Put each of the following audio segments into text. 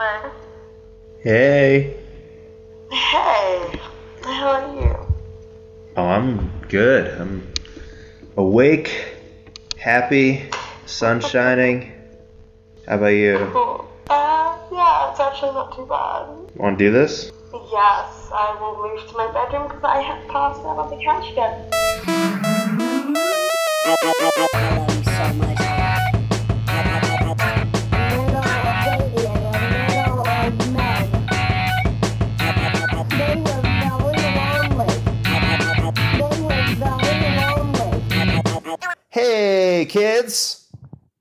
Hello. Hey. Hey. How are you? Oh, I'm good. I'm awake, happy, sun shining. How about you? Cool. Uh, yeah, it's actually not too bad. Want to do this? Yes, I will move to my bedroom because I have passed out on the couch again. I love you so much. Kids.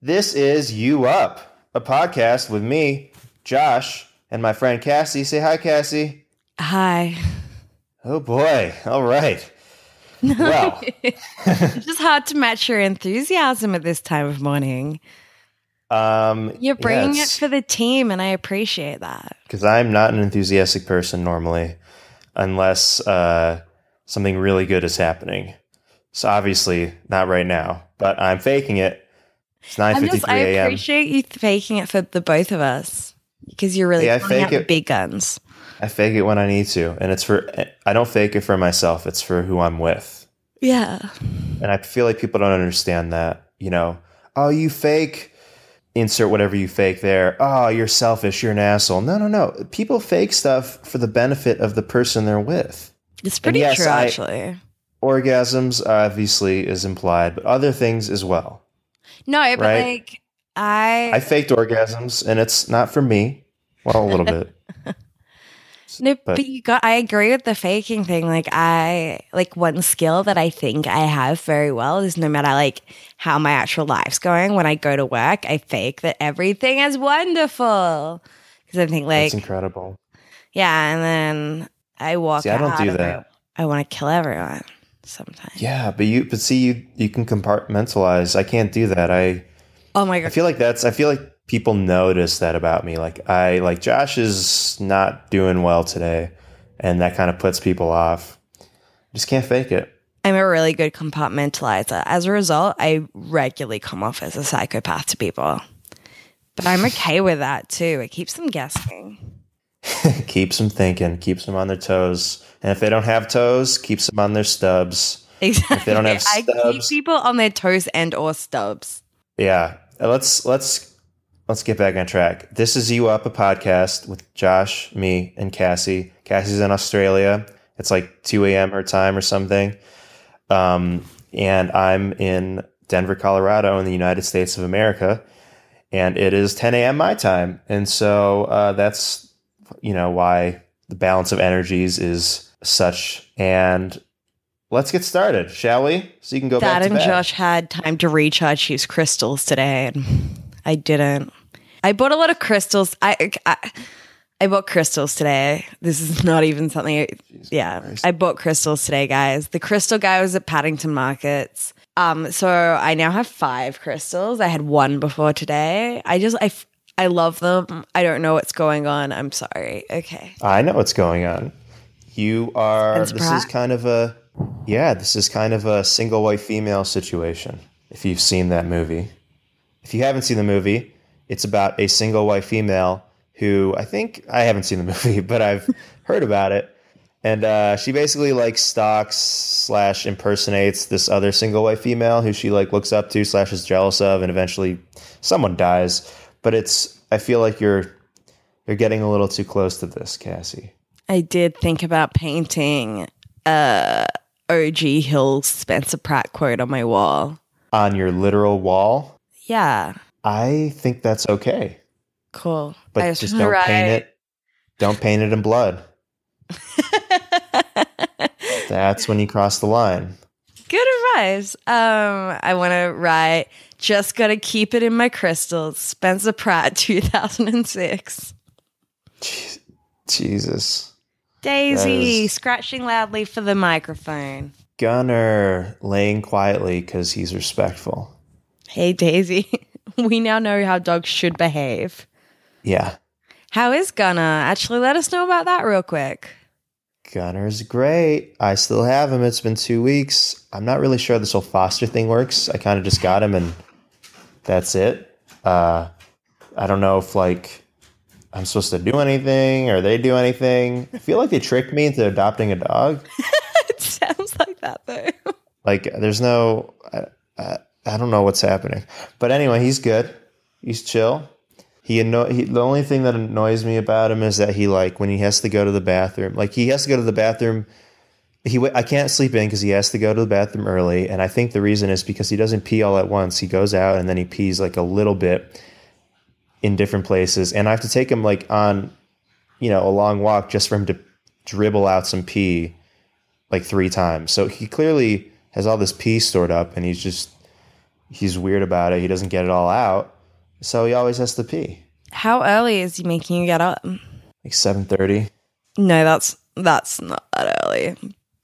This is You Up, a podcast with me, Josh, and my friend Cassie. Say hi, Cassie. Hi. Oh boy. All right. Well, It's just hard to match your enthusiasm at this time of morning. um, You're bringing yeah, it for the team, and I appreciate that. because I'm not an enthusiastic person normally, unless uh, something really good is happening. So obviously not right now, but I'm faking it. It's I'm 9:53 just, I appreciate you faking it for the both of us because you're really Yeah, I fake the it. big guns. I fake it when I need to, and it's for I don't fake it for myself. It's for who I'm with, Yeah. and I feel like people don't understand that. You know, oh, you fake. Insert whatever you fake there. Oh, you're selfish. You're an asshole. No, no, no. People fake stuff for the benefit of the person they're with. It's pretty yes, true, I- actually. Orgasms obviously is implied, but other things as well. No, but Right. like, I. I faked orgasms, and it's not for me. Well, a little bit. No, But- but, you got. I agree with the faking thing. Like I, like one skill that I think I have very well is no matter like how my actual life's going. When I go to work, I fake that everything is wonderful because I think like That's incredible. yeah, and then I walk. See, I don't do that. I, I want to kill everyone sometimes. Yeah, but you, but see, you you can compartmentalize. I can't do that. I Oh my god. I feel like that's. I feel like people notice that about me. Like I like Josh is not doing well today, and that kind of puts people off. Just can't fake it. I'm a really good compartmentalizer. As a result, I regularly come off as a psychopath to people. But I'm okay with that too. It keeps them guessing. keeps them thinking. Keeps them on their toes. And if they don't have toes, keeps them on their stubs. Exactly. If they don't have I keep people on their toes and or stubs. Yeah. Uh, Let's let's let's get back on track. This is You Up a podcast with Josh, me, and Cassie. Cassie's in Australia. It's like 2 a.m. her time or something. Um, and I'm in Denver, Colorado, in the United States of America. And it is 10 a.m. my time. And so uh, that's, you know, why the balance of energies is such. And let's get started, shall we? So you can go Dad back to and. Josh had time to recharge his crystals today, and I didn't. I bought a lot of crystals. I, I I bought crystals today. This is not even something. yeah, Christ. I bought crystals today, guys. The crystal guy was at Paddington Markets. Um, so I now have five crystals. I had one before today. I just I I love them. I don't know what's going on. I'm sorry. Okay. I know what's going on. You are. This is kind of a. Yeah, this is kind of a single white female situation. If you've seen that movie, if you haven't seen the movie, it's about a single white female who I think I haven't seen the movie, but I've heard about it. And uh, she basically like stalks slash impersonates this other single white female who she like looks up to slash is jealous of, and eventually someone dies. But it's I feel like you're you're getting a little too close to this, Cassie. I did think about painting uh OG Hill Spencer Pratt quote on my wall. On your literal wall, Yeah, I think that's okay. cool. But I just don't paint it. Don't paint it in blood. That's when you cross the line. Good advice. Um, I want to write. Just gotta keep it in my crystals. Spencer Pratt, two thousand and six. Je- Jesus. Daisy is- scratching loudly for the microphone. Gunner laying quietly because he's respectful. Hey Daisy, we now know how dogs should behave. Yeah. How is Gunner? Actually, let us know about that real quick. Gunner's great. I still have him. It's been two weeks. I'm not really sure this whole foster thing works. I kind of just got him and that's it. Uh, I don't know if like I'm supposed to do anything or they do anything. I feel like they tricked me into adopting a dog. it sounds like that though. Like there's no, I, I, I don't know what's happening. But anyway, he's good. He's chill. He, anno- he the only thing that annoys me about him is that he like when he has to go to the bathroom, like he has to go to the bathroom. He I can't sleep in because he has to go to the bathroom early, and I think the reason is because he doesn't pee all at once. He goes out and then he pees like a little bit in different places, and I have to take him like on, you know, a long walk just for him to dribble out some pee, like three times. So he clearly has all this pee stored up, and he's just he's weird about it. He doesn't get it all out, so he always has to pee. How early is he making you get up? Like seven thirty. No, that's that's not that early.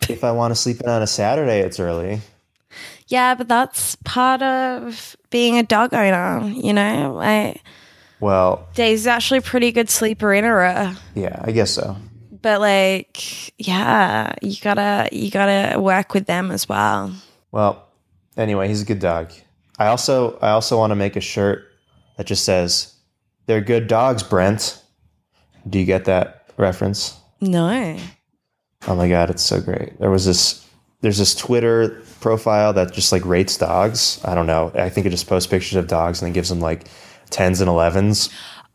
If I want to sleep in on a Saturday, it's early. Yeah, but that's part of being a dog owner, you know? Like Well, Daisy's actually a pretty good sleeper in her. yeah, I guess so. But like, yeah, you gotta you gotta work with them as well. Well, anyway, he's a good dog. I also I also want to make a shirt that just says "They're good dogs, Brent." Do you get that reference? No. Oh my god, it's so great. There was this there's this Twitter profile that just like rates dogs. I don't know. I think it just posts pictures of dogs and then gives them like tens and elevens.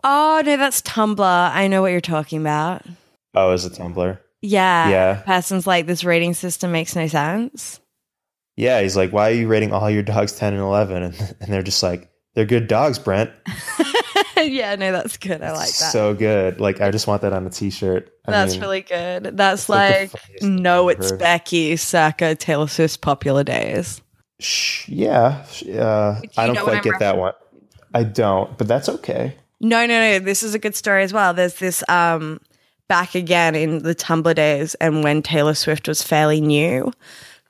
Oh no, that's Tumblr. I know what you're talking about. Oh, is it Tumblr? Yeah. Yeah. Person's like this rating system makes no sense. Yeah, he's like, why are you rating all your dogs 10 and 11? And, and they're just like, they're good dogs, Brent. yeah, no, that's good. I like that. So good. Like, I just want that on a t shirt. that's really good. That's like like, no, it's heard. Becky circa Taylor Swift's popular days. Shh, yeah. Uh, I don't quite get that one. I don't, but that's okay. No, no, no. This is a good story as well. There's this um back again in the Tumblr days and when Taylor Swift was fairly new,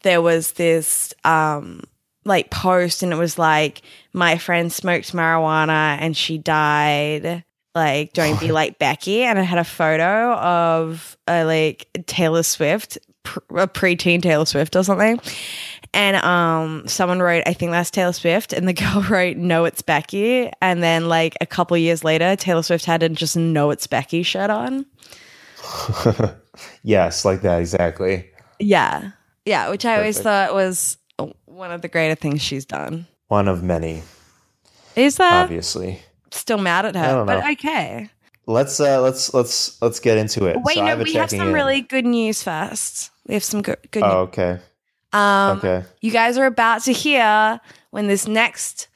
there was this um like post and it was like my friend smoked marijuana and she died. Like, don't be like Becky. And it had a photo of uh, like Taylor Swift, pr- a preteen Taylor Swift or something. And um, someone wrote, I think that's Taylor Swift. And the girl wrote, No, it's Becky. And then, like, a couple years later, Taylor Swift had a just No, it's Becky shirt on. yes, like that, exactly. Yeah. Yeah. Which I always thought was one of the greater things she's done. One of many, Is that obviously. still mad at I her? don't But know. okay. Let's uh let's let's let's get into it. Wait, So no, have we have some in. really good news first. We have some good, good Oh, news. okay. Um, Okay. You guys are about to hear when this next,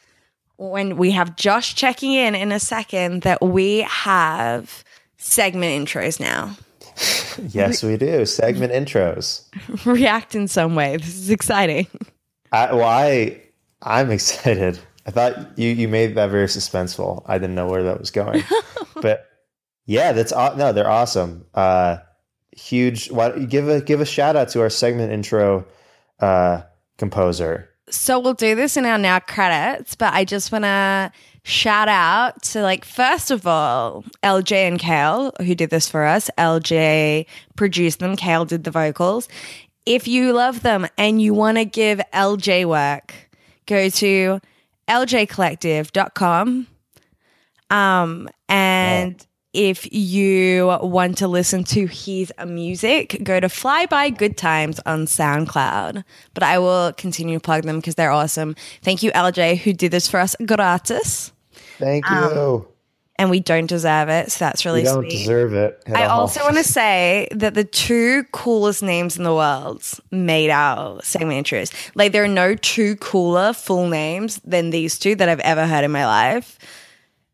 when we have Josh checking in in a second, that we have segment intros now. Yes, we do. Segment intros. React in some way. This is exciting. I, well, I I'm excited. I thought you you made that very suspenseful. I didn't know where that was going, but yeah, that's no, they're awesome. Uh, huge. Why give a give a shout out to our segment intro uh, composer. So we'll do this in our now credits, but I just want to shout out to like first of all LJ and Kale who did this for us. LJ produced them, Kale did the vocals. If you love them and you want to give LJ work, go to ljcollective.com. Um and if you want to listen to his music, go to Fly By Good Times on SoundCloud. But I will continue to plug them because they're awesome. Thank you, LJ, who did this for us gratis. Thank you. Um, And we don't deserve it, so that's really we don't sweet. deserve it. I all. also want to say that the two coolest names in the world made our segment intros. Like, there are no two cooler full names than these two that I've ever heard in my life.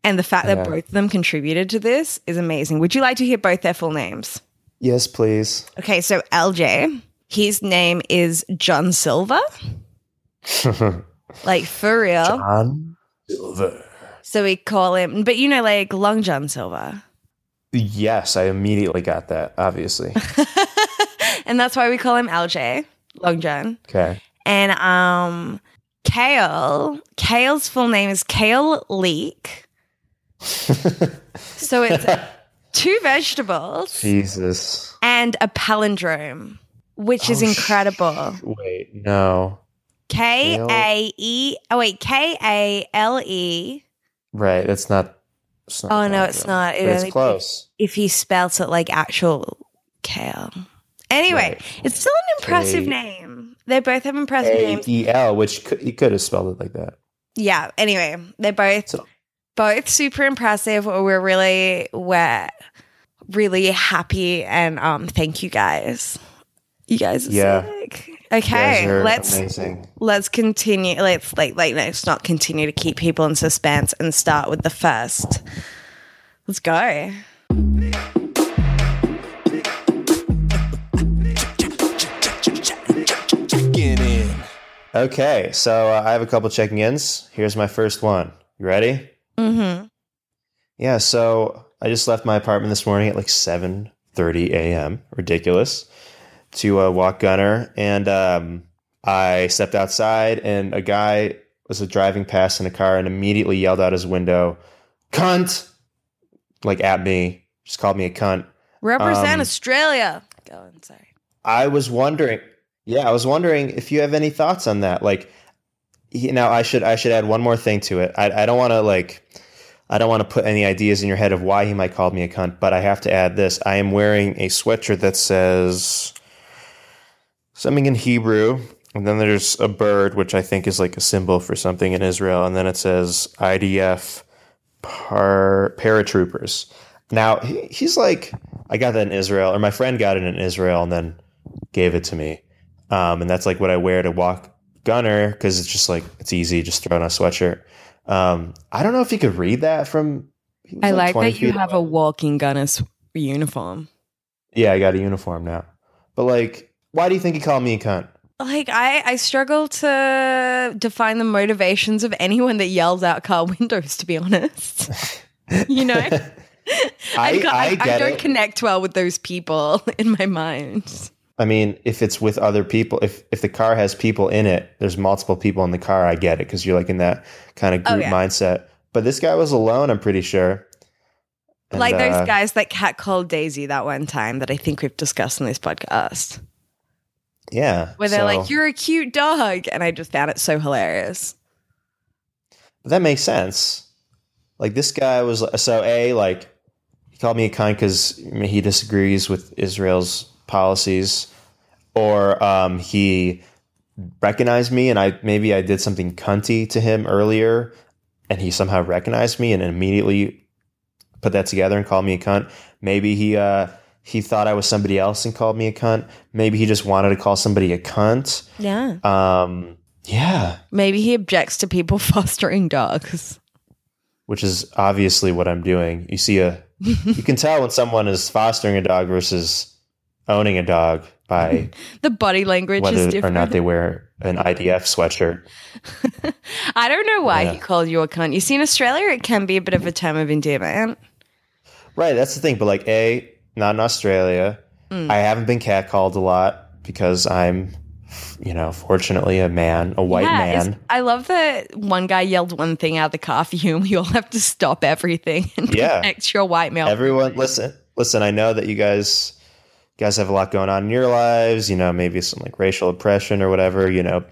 And the fact Yeah. that both of them contributed to this is amazing. Would you like to hear both their full names? yes, please. Okay, so LJ, his name is John Silver. like, for real. On Silver. So we call him, but you know, like Long John Silver. Yes, I immediately got that. Obviously. and that's why we call him LJ, Long John. Okay. And um Kale, Kale's full name is Kale Leek. so it's two vegetables Jesus. and a palindrome, which is Oh, sh- incredible. Wait, no. K A E oh wait, K A L E Right. That's not. It's not Oh no, it's not. It it's close. If he spelt it like actual kale. Anyway, Right. it's still an impressive name. They both have impressive A names. E L, which could, he could have spelled it like that. Yeah. Anyway, they're both So- both super impressive. We're really we're really happy and um thank you guys. You guys are Yeah. sick. You guys Okay, let's amazing. let's continue. Let's like like let's not continue to keep people in suspense and start with the first. Let's go. Okay, so uh, I have a couple checking ins. Here's my first one. You ready? Mm-hmm. Yeah, so I just left my apartment this morning at like 7:30 a.m. Ridiculous. To uh, walk Gunner, and um, I stepped outside, and a guy was driving past in a car and immediately yelled out his window, "Cunt!" Like at me, just called me a cunt. Represent Um, Australia. Go on, sorry. I was wondering, yeah, I was wondering if you have any thoughts on that. Like, you know, I should I should add one more thing to it. I, I don't want to like, I don't want to put any ideas in your head of why he might call me a cunt, but I have to add this. I am wearing a sweatshirt that says something in Hebrew, and then there's a bird, which I think is like a symbol for something in Israel, and then it says IDF par- paratroopers. Now he, he's like, I got that in Israel, or my friend got it in Israel, and then gave it to me. Um, and that's like what I wear to walk gunner because it's just like it's easy, just throw on a sweatshirt. Um, I don't know if you could read that from. I like 20 that you have away. a walking gunner's uniform. Yeah, I got a uniform now. But like, why do you think he called me a cunt? Like I, I struggle to define the motivations of anyone that yells out car windows. To be honest, you know, I, I, I, I, don't it. connect well with those people in my mind. I mean, if it's with other people, if if the car has people in it, there's multiple people in the car. I get it because you're like in that kind of Oh, group yeah. mindset. But this guy was alone. I'm pretty sure. And, like those uh, guys that catcalled Daisy that one time that I think we've discussed in this podcast, Yeah. where they're so- like, "You're a cute dog," and I just found it so hilarious. But that makes sense. Like this guy was so a like he called me a cunt because he disagrees with Israel's policies, or um, he recognized me and I maybe I did something cunty to him earlier, and he somehow recognized me and immediately put that together and called me a cunt. Maybe he uh, he thought I was somebody else and called me a cunt. Maybe he just wanted to call somebody a cunt. Yeah, Um, yeah. maybe he objects to people fostering dogs. which is obviously what I'm doing. You see a you can tell when someone is fostering a dog versus owning a dog by The body language is whether or not they wear an IDF sweatshirt. I don't know why Yeah. he called you a cunt. You see, in Australia, it can be a bit of a term of endearment. Right, that's the thing. But like, a not in Australia. Mm. I haven't been catcalled a lot because I'm, you know, fortunately a man, a white Yeah, man. I love that one guy yelled one thing out of the car for you, and we all have to stop everything and Yeah. protect your white male. Everyone, listen, listen. I know that you guys, guys have a lot going on in your lives. You know, maybe some like racial oppression or whatever. You know,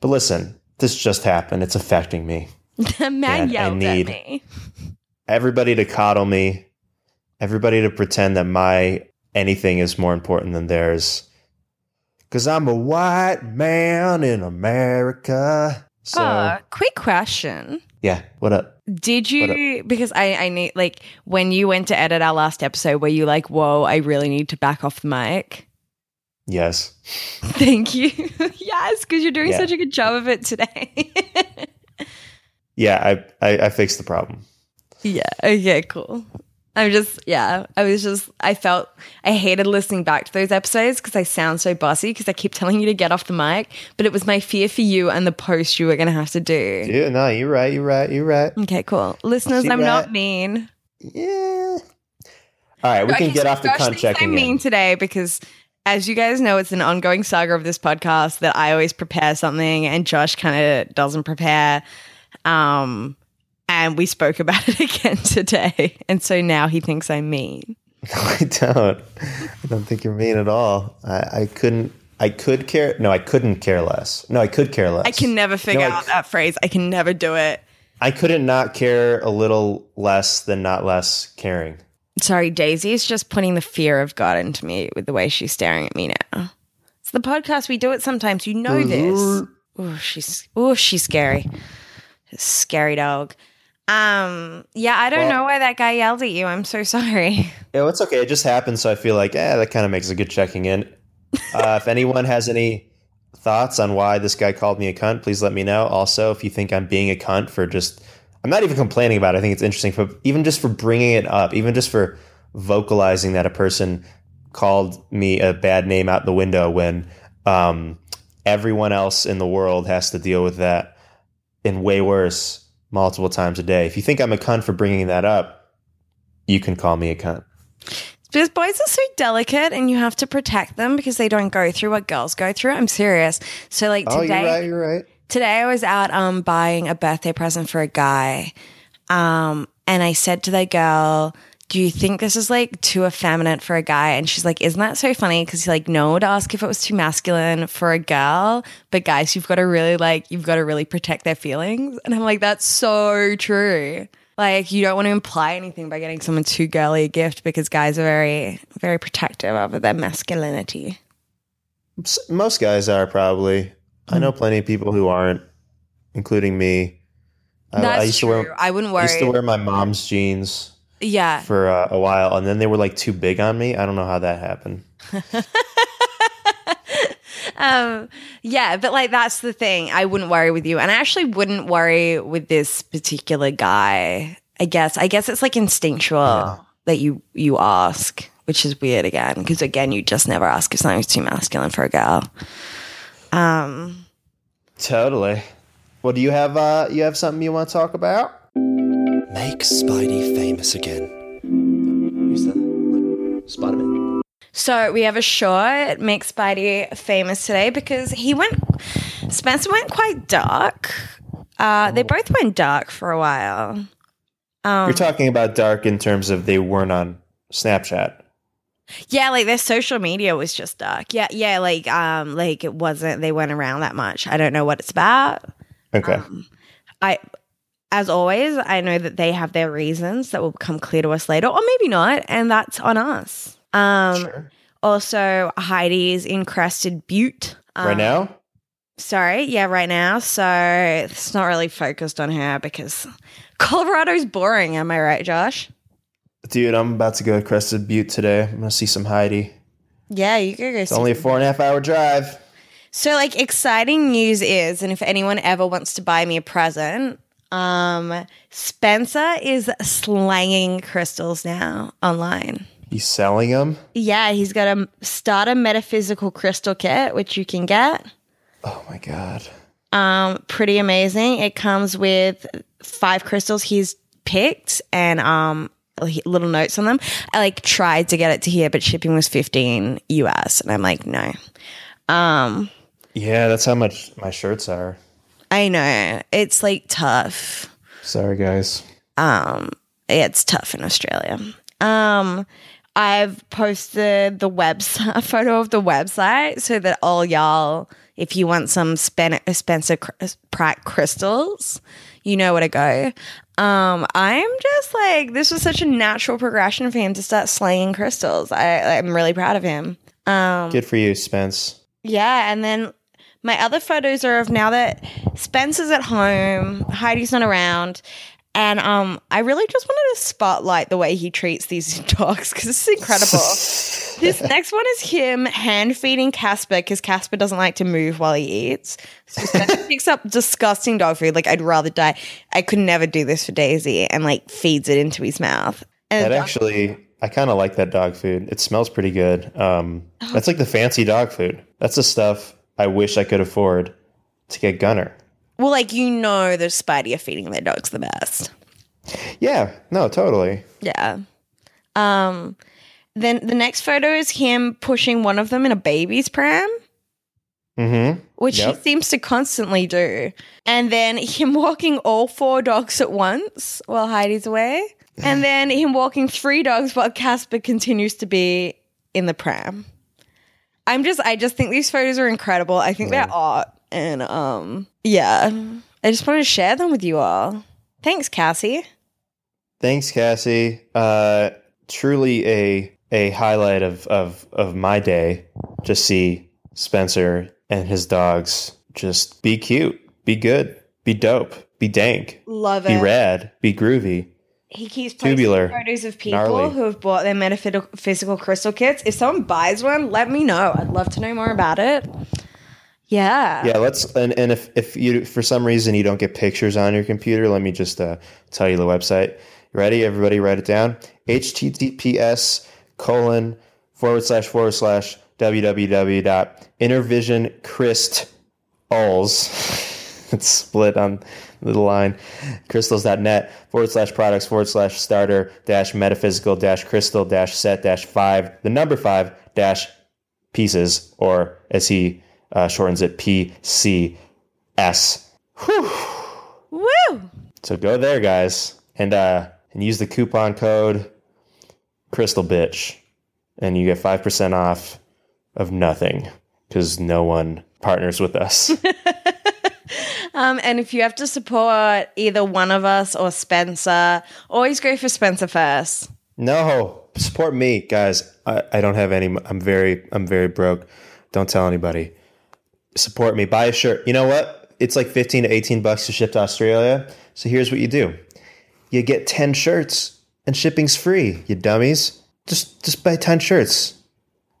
but listen, this just happened. It's affecting me. the man and I yelled need- at me. everybody to coddle me, everybody to pretend that my anything is more important than theirs. Cause I'm a white man in America. So oh, quick question. yeah, what up? Did you because I I need like when you went to edit our last episode were you like, whoa, I really need to back off the mic? Yes. Thank you. yes, because you're doing Yeah. such a good job of it today. Yeah, I, I I fixed the problem. Yeah. Okay, cool. I'm just, yeah, I was just, I felt, I hated listening back to those episodes because I sound so bossy because I keep telling you to get off the mic, but it was my fear for you and the post you were going to have to do. Yeah, no, you're right, you're right, you're right. Okay, cool. Listeners, I'm right. not mean. Yeah. All right, we can get so off the cunt checking I'm mean today because, as you guys know, it's an ongoing saga of this podcast that I always prepare something and Josh kind of doesn't prepare. Um, and we spoke about it again today, and so now he thinks I'm mean. I don't. I don't think you're mean at all. I, I couldn't. I could care. No, I couldn't care less. No, I could care less. I can never figure No, out c- that phrase. I can never do it. I couldn't not care a little less than not less caring. Sorry, Daisy is just putting the fear of God into me with the way she's staring at me now. It's the podcast. We do it sometimes. You know this. Oh, she's oh, she's scary. Scary dog. Um, yeah, I don't Well- know why that guy yelled at you. I'm so sorry. Yeah, it's okay. It just happened, so I feel like, yeah, that kind of makes a good checking in. Uh, if anyone has any thoughts on why this guy called me a cunt, please let me know. Also, if you think I'm being a cunt for just, I'm not even complaining about it. I think it's interesting, but even just for bringing it up, even just for vocalizing that a person called me a bad name out the window when um, everyone else in the world has to deal with that in way worse multiple times a day. If you think I'm a cunt for bringing that up, you can call me a cunt. Because boys are so delicate and you have to protect them because they don't go through what girls go through. I'm serious. So like Oh, today you're right. You're right. today I was out um buying a birthday present for a guy. Um and I said to the girl, "Do you think this is like too effeminate for a guy?" And she's like, "Isn't that so funny?" Cuz he's like no to ask if it was too masculine for a girl, but guys, you've got to really like you've got to really protect their feelings. And I'm like, "That's so true." Like you don't want to imply anything by getting someone too girly a gift because guys are very very protective of their masculinity. Most guys are probably. I know mm-hmm. plenty of people who aren't, including me. I, That's I used true. to wear. I wouldn't worry. I used to wear my mom's jeans yeah. for uh, a while, and then they were like too big on me. I don't know how that happened. um yeah but like that's the thing i wouldn't worry with you and i actually wouldn't worry with this particular guy i guess i guess it's like instinctual that you you ask which is weird again because again you just never ask if something's too masculine for a girl um Totally. Well, do you have uh, you have something you want to talk about? Make Speidi famous again. Who's that? Spider Man. so we have a short make speidi famous today because he went spencer went quite dark uh they both went dark for a while um You're talking about dark in terms of they weren't on Snapchat. Yeah, like their social media was just dark. Yeah, yeah, like um like it wasn't they weren't around that much. I don't know what it's about. Okay. Um, I as always, I know that they have their reasons that will become clear to us later or maybe not, and that's on us. Um sure. also Heidi's in Crested Butte. Um, Right now. Sorry, yeah, right now. So it's not really focused on her because Colorado's boring, am I right, Josh? Dude, I'm about to go to Crested Butte today. I'm gonna see some Heidi. Yeah, you could go see. It's only a four and a half hour drive. So, like, exciting news is, and if anyone ever wants to buy me a present, um, Spencer is slanging crystals now online. He's selling them. Yeah, he's got a starter metaphysical crystal kit, which you can get. Oh my god. Um, pretty amazing. It comes with five crystals he's picked and um little notes on them. I like tried to get it to here, but shipping was fifteen US, and I'm like, no. Um, Yeah, that's how much my shirts are. I know it's like tough. Sorry, guys. um it's tough in australia um i've posted the website a photo of the website so that all y'all if you want some Spen- spencer Cr- pratt crystals you know where to go um i'm just like this was such a natural progression for him to start slaying crystals i i'm really proud of him um Good for you, Spence. yeah, and then my other photos are of now that Spencer's at home, Heidi's not around, and um, I really just wanted to spotlight the way he treats these dogs because this is incredible. this next one is him hand feeding Casper because Casper doesn't like to move while he eats. So Spencer picks up disgusting dog food. Like I'd rather die. I could never do this for Daisy, and like feeds it into his mouth. And That actually, I kind of like that dog food. It smells pretty good. Um, that's like the fancy dog food. That's the stuff I wish I could afford to get Gunner. well, like you know, the Speidi are feeding their dogs the best. Yeah, no, totally. Yeah. Um then the next photo is him pushing one of them in a baby's pram, Mm-hmm. which Yep. he seems to constantly do. And then him walking all four dogs at once while Heidi's away. And then him walking three dogs while Casper continues to be in the pram. I'm just I just think these photos are incredible. I think they're art and um yeah. I just wanted to share them with you all. Thanks, Cassie. Thanks, Cassie. Uh, truly a a highlight of, of of my day. Just see Spencer and his dogs just be cute, be good, be dope, be dank, Love it. be rad, be groovy. He keeps posting Tubular. photos of people Gnarly. who have bought their metaphysical crystal kits. If someone buys one, let me know. I'd love to know more about it. Yeah. Yeah, let's and, and if if you for some reason you don't get pictures on your computer, let me just uh, tell you the website. Ready? Everybody write it down. HTTPS colon forward slash forward slash www dot www.intervisioncristals. it's split on the line. Crystals.net forward slash products forward slash starter dash metaphysical dash crystal dash set dash five, the number five dash pieces, or as he uh, shortens it, PCS. Woo! So go there, guys, and uh, and use the coupon code Crystal Bitch, and you get five percent off of nothing because no one partners with us. Um, and if you have to support either one of us or Spencer, always go for Spencer first. no, support me, guys. I, I don't have any. I'm very I'm very broke. Don't tell anybody. Support me. Buy a shirt. You know what? It's like fifteen to eighteen bucks to ship to Australia. So here's what you do: you get ten shirts, and shipping's free. You dummies. Just just buy ten shirts.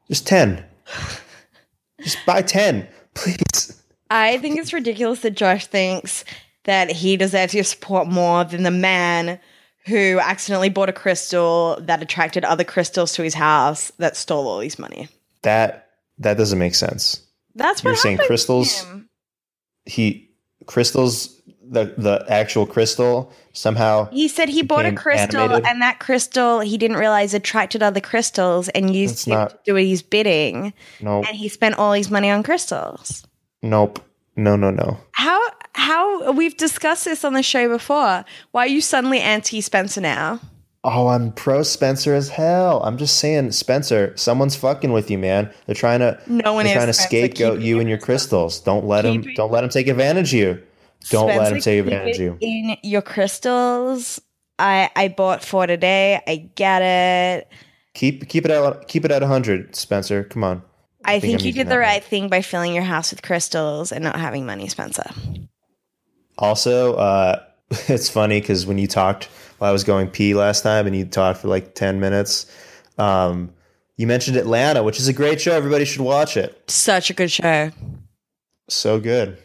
Just ten. Just buy ten, please. I think it's ridiculous that Josh thinks that he deserves your support more than the man who accidentally bought a crystal that attracted other crystals to his house that stole all his money. That that doesn't make sense. That's what You're saying crystals- He crystals the the actual crystal somehow He said he bought a crystal, animated? and that crystal he didn't realize attracted other crystals, and used That's him not- to do his bidding, nope and he spent all his money on crystals. Nope no no no How how we've discussed this on the show before? Why are you suddenly anti Spencer now? Oh, I'm pro Spencer as hell. I'm just saying, Spencer, someone's fucking with you, man. They're trying to No one they're trying to Spencer. scapegoat Keep you and your crystals. Don't let them don't let them take advantage of you. Don't let them take advantage of you. In your crystals, I I bought four today. I get it. Keep keep it at keep it at 100, Spencer. Come on. I, think think, you did the one. right thing by filling your house with crystals and not having money, Spencer. Also, uh, it's funny because when you talked while I was going pee last time and you talked for like 10 minutes, um, you mentioned Atlanta, which is a great show. Everybody should watch it. Such a good show. So good.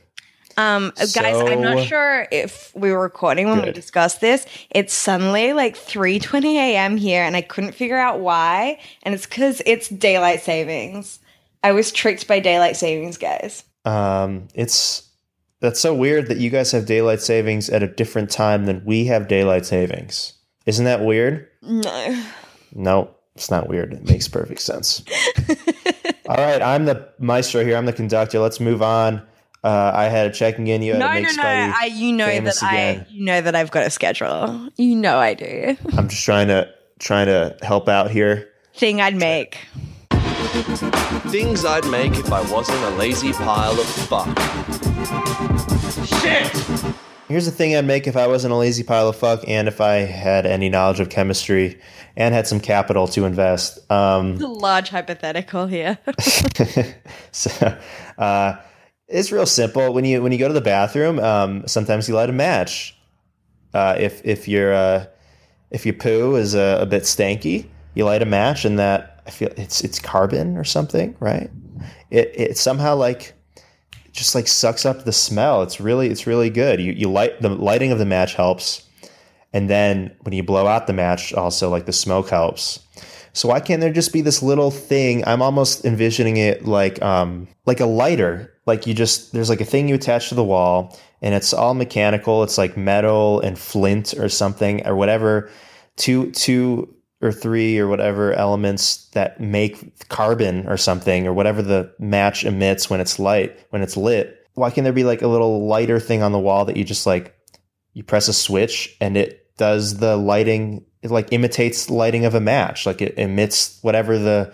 Um, guys, I'm not sure if we were recording when we discussed this. It's suddenly like 3:20 a.m. here, and I couldn't figure out why. And it's because it's daylight savings. I was tricked by daylight savings, guys. Um, it's that's so weird that you guys have daylight savings at a different time than we have daylight savings. Isn't that weird? No. No, it's not weird. It makes perfect sense. All right, I'm the maestro here. I'm the conductor. Let's move on. Uh, I had a checking in. You had No, to no, make no. Speidi. I, you know that famous I, again. you know that I've got a schedule. You know I do. I'm just trying to trying to help out here. Thing I'd make. Things I'd make if I wasn't a lazy pile of fuck. Shit! Here's the thing I'd make if I wasn't a lazy pile of fuck, and if I had any knowledge of chemistry and had some capital to invest. Um, Large hypothetical here. so uh, it's real simple. When you when you go to the bathroom, um, sometimes you light a match. Uh, if if your uh, if your poo is a, a bit stanky, you light a match, and that I feel it's it's carbon or something, right? It it somehow like just like sucks up the smell. It's really it's really good. You you light the lighting of the match helps, and then when you blow out the match, also like the smoke helps. So why can't there just be this little thing? I'm almost envisioning it like um like a lighter. Like you just there's like a thing you attach to the wall and it's all mechanical. It's like metal and flint or something or whatever. Two two or three or whatever elements that make carbon or something or whatever the match emits when it's light when it's lit. Why can't there be like a little lighter thing on the wall that you just like you press a switch and it does the lighting it like imitates lighting of a match like it emits whatever the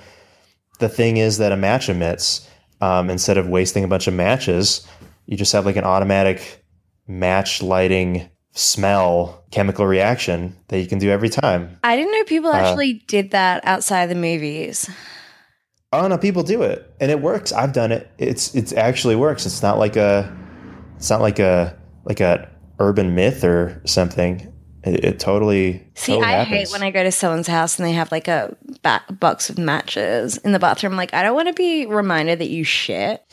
the thing is that a match emits um, instead of wasting a bunch of matches you just have like an automatic match lighting smell chemical reaction that you can do every time. I didn't know people Uh, actually did that outside the movies. Oh no, people do it, and it works. I've done it. It's it's actually works. It's not like a, it's not like a like a urban myth or something. It, it totally. See, totally I happens. hate when I go to someone's house and they have like a box of matches in the bathroom. Like, I don't want to be reminded that you shit.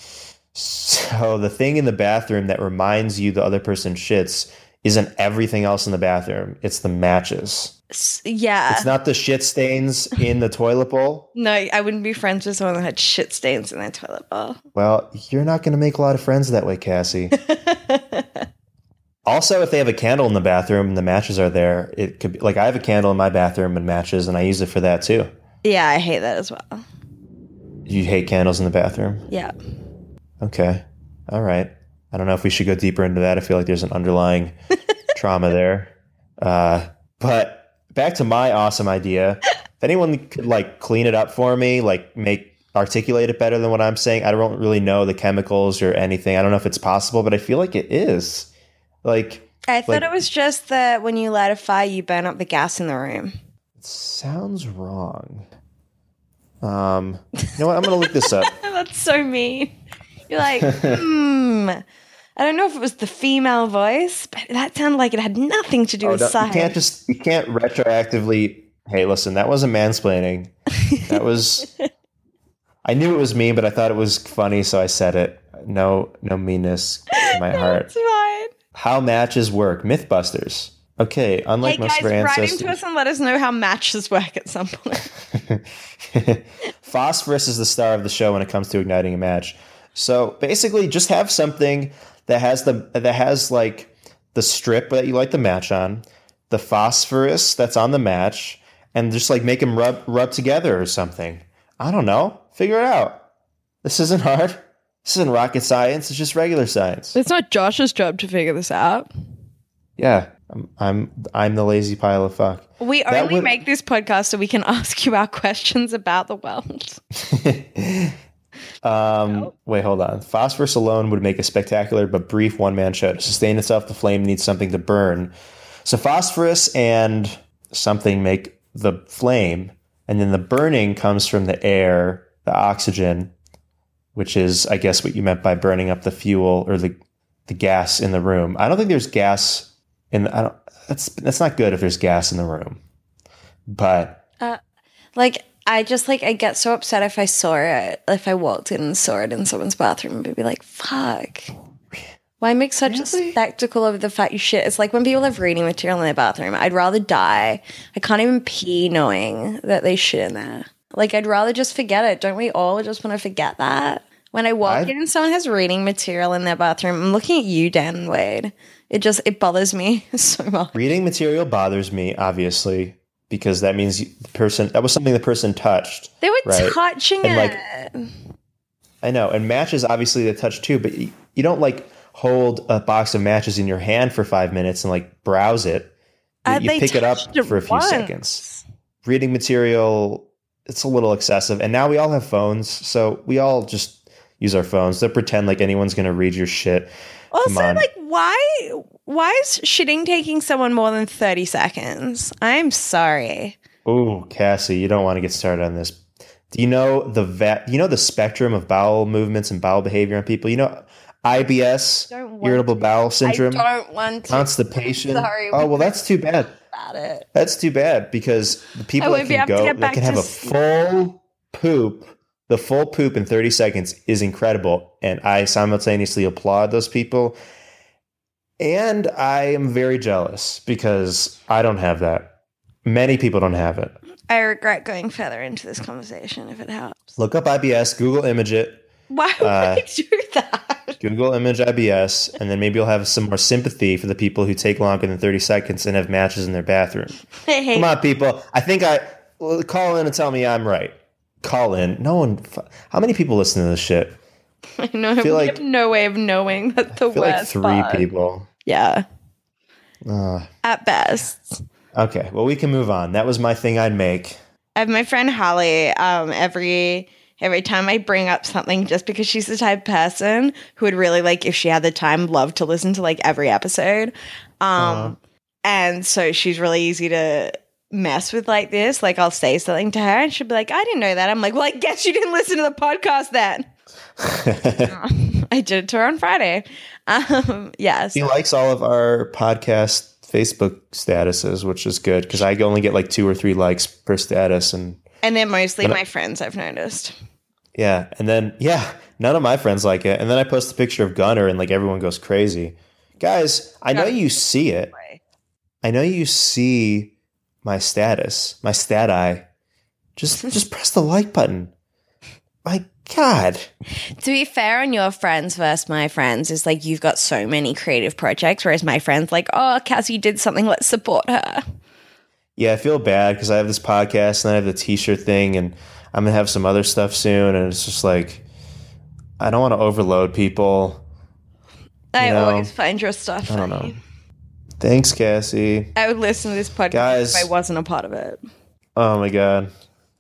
So the thing in the bathroom that reminds you the other person shits isn't everything else in the bathroom. It's the matches. Yeah. It's not the shit stains in the toilet bowl. no, I wouldn't be friends with someone that had shit stains in their toilet bowl. Well, you're not going to make a lot of friends that way, Cassie. also, if they have a candle in the bathroom and the matches are there, it could be like I have a candle in my bathroom and matches, and I use it for that too. Yeah, I hate that as well. You hate candles in the bathroom? Yeah. Okay. All right. I don't know if we should go deeper into that. I feel like there's an underlying trauma there. Uh, but back to my awesome idea. If anyone could like clean it up for me, like make articulate it better than what I'm saying. I don't really know the chemicals or anything. I don't know if it's possible, but I feel like it is. Like I thought Like- it was just that when you light a fire, you burn up the gas in the room. it sounds wrong. Um, you know what? I'm gonna look this up. That's so mean. You're like, hmm. I don't know if it was the female voice, but that sounded like it had nothing to do Oh, with no, you can't just you can't retroactively. Hey, listen, that wasn't mansplaining. That was. I knew it was mean, but I thought it was funny, so I said it. No, no meanness in my heart. How matches work? MythBusters. Okay, unlike Hey most guys, of our write ancestors, into us and let us know how matches work at some point. phosphorus is the star of the show when it comes to igniting a match. So basically, just have something that has the that has like the strip that you light the match on, the phosphorus that's on the match, and just like make them rub rub together or something. I don't know. Figure it out. This isn't hard. This isn't rocket science. It's just regular science. It's not Josh's job to figure this out. Yeah, I'm I'm, I'm the lazy pile of fuck. We That only would- make this podcast so we can ask you our questions about the world. Um, Wait, hold on. Phosphorus alone would make a spectacular but brief one man show. To sustain itself, the flame needs something to burn. So, phosphorus and something make the flame, and then the burning comes from the air, the oxygen, which is, I guess, what you meant by burning up the fuel or the, the gas in the room. I don't think there's gas in the, I don't, that's, that's not good if there's gas in the room. But Uh, Like, I just like I get so upset if I saw it, if I walked in and saw it in someone's bathroom and be like, "Fuck." Why make such a spectacle of the fact you shit? It's like when people have reading material in their bathroom. I'd rather die. I can't even pee knowing that they shit in there. Like I'd rather just forget it. Don't we all just want to forget that? When I walk I'd- in and someone has reading material in their bathroom, I'm looking at you, Dan Wade. It just it bothers me so much. Reading material bothers me, obviously, because that means the person that was something the person touched. They were Right. touching And, like, it. I know, and matches obviously they touch too, but you, you don't like hold a box of matches in your hand for five minutes and like browse it. You, Uh, you pick it up it for a few once. seconds. Reading material, it's a little excessive, and now we all have phones, so we all just use our phones to pretend like anyone's going to read your shit. Also, like, why why is shitting taking someone more than thirty seconds? I'm sorry. Oh, Cassie, you don't want to get started on this. Do you know the va- you know the spectrum of bowel movements and bowel behavior on people? You know IBS, irritable bowel syndrome, I don't want to constipation. Sorry. Oh well, that's too bad. about it. That's too bad because the people that can go that can have a sleep. full poop, the full poop in 30 seconds is incredible. And I simultaneously applaud those people. And I am very jealous because I don't have that. Many people don't have it. I regret going further into this conversation if it helps. Look up IBS, Google image it, Why would Uh, I do that? Google image IBS, and then maybe you'll have some more sympathy for the people who take longer than 30 seconds and have matches in their bathroom. I Come on, people. I think I well, call in and tell me I'm right. Call in. No one. How many people listen to this shit? I know. feel we like- have no way of knowing that's the I feel worst like three people. Yeah, Uh, at best. okay, well we can move on. That was my thing I'd make. I have my friend Holly. Um, every every time I bring up something, just because she's the type of person who would really like, if she had the time, love to listen to like every episode. Um, and so she's really easy to mess with like this. Like I'll say something to her and she'll be like, I didn't know that. I'm like, well, I guess you didn't listen to the podcast then. I did it to her on Friday. Um, yes. He likes all of our podcast Facebook statuses, which is good because I only get like two or three likes per status, and And they're mostly But I- my friends, I've noticed. yeah, and then yeah, none of my friends like it, and then I post a picture of Gunner, and like everyone goes crazy. Guys, I know you see it. I know you see my status, my stat eye. Just just press the like button. My God. To be fair on your friends versus my friends is like you've got so many creative projects, whereas my friends like, oh, Cassie did something, let's support her. Yeah, I feel bad because I have this podcast and I have the t-shirt thing, and I'm gonna have some other stuff soon, and it's just like I don't want to overload people. I know, always find your stuff. I don't funny. know. Thanks, Cassie. I would listen to this podcast Guys. if I wasn't a part of it. Oh my god,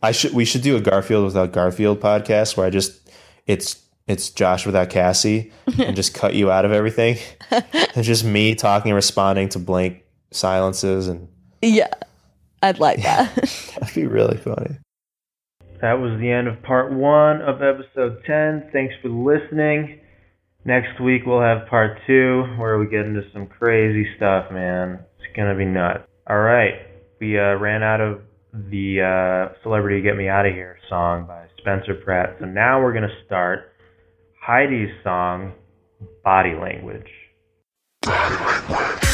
I should we should do a Garfield without Garfield podcast where I just it's it's Josh without Cassie and just cut you out of everything. and just me talking and responding to blank silences and Yeah, I'd like that. That'd be really funny. That was the end of part one of episode 10. Thanks for listening. Next week we'll have part two where we get into some crazy stuff, man. It's going to be nuts. All right. We uh, ran out of the uh, Celebrity Get Me Out of Here song by Spencer Pratt. So now we're going to start Heidi's song, Body Language. Body language.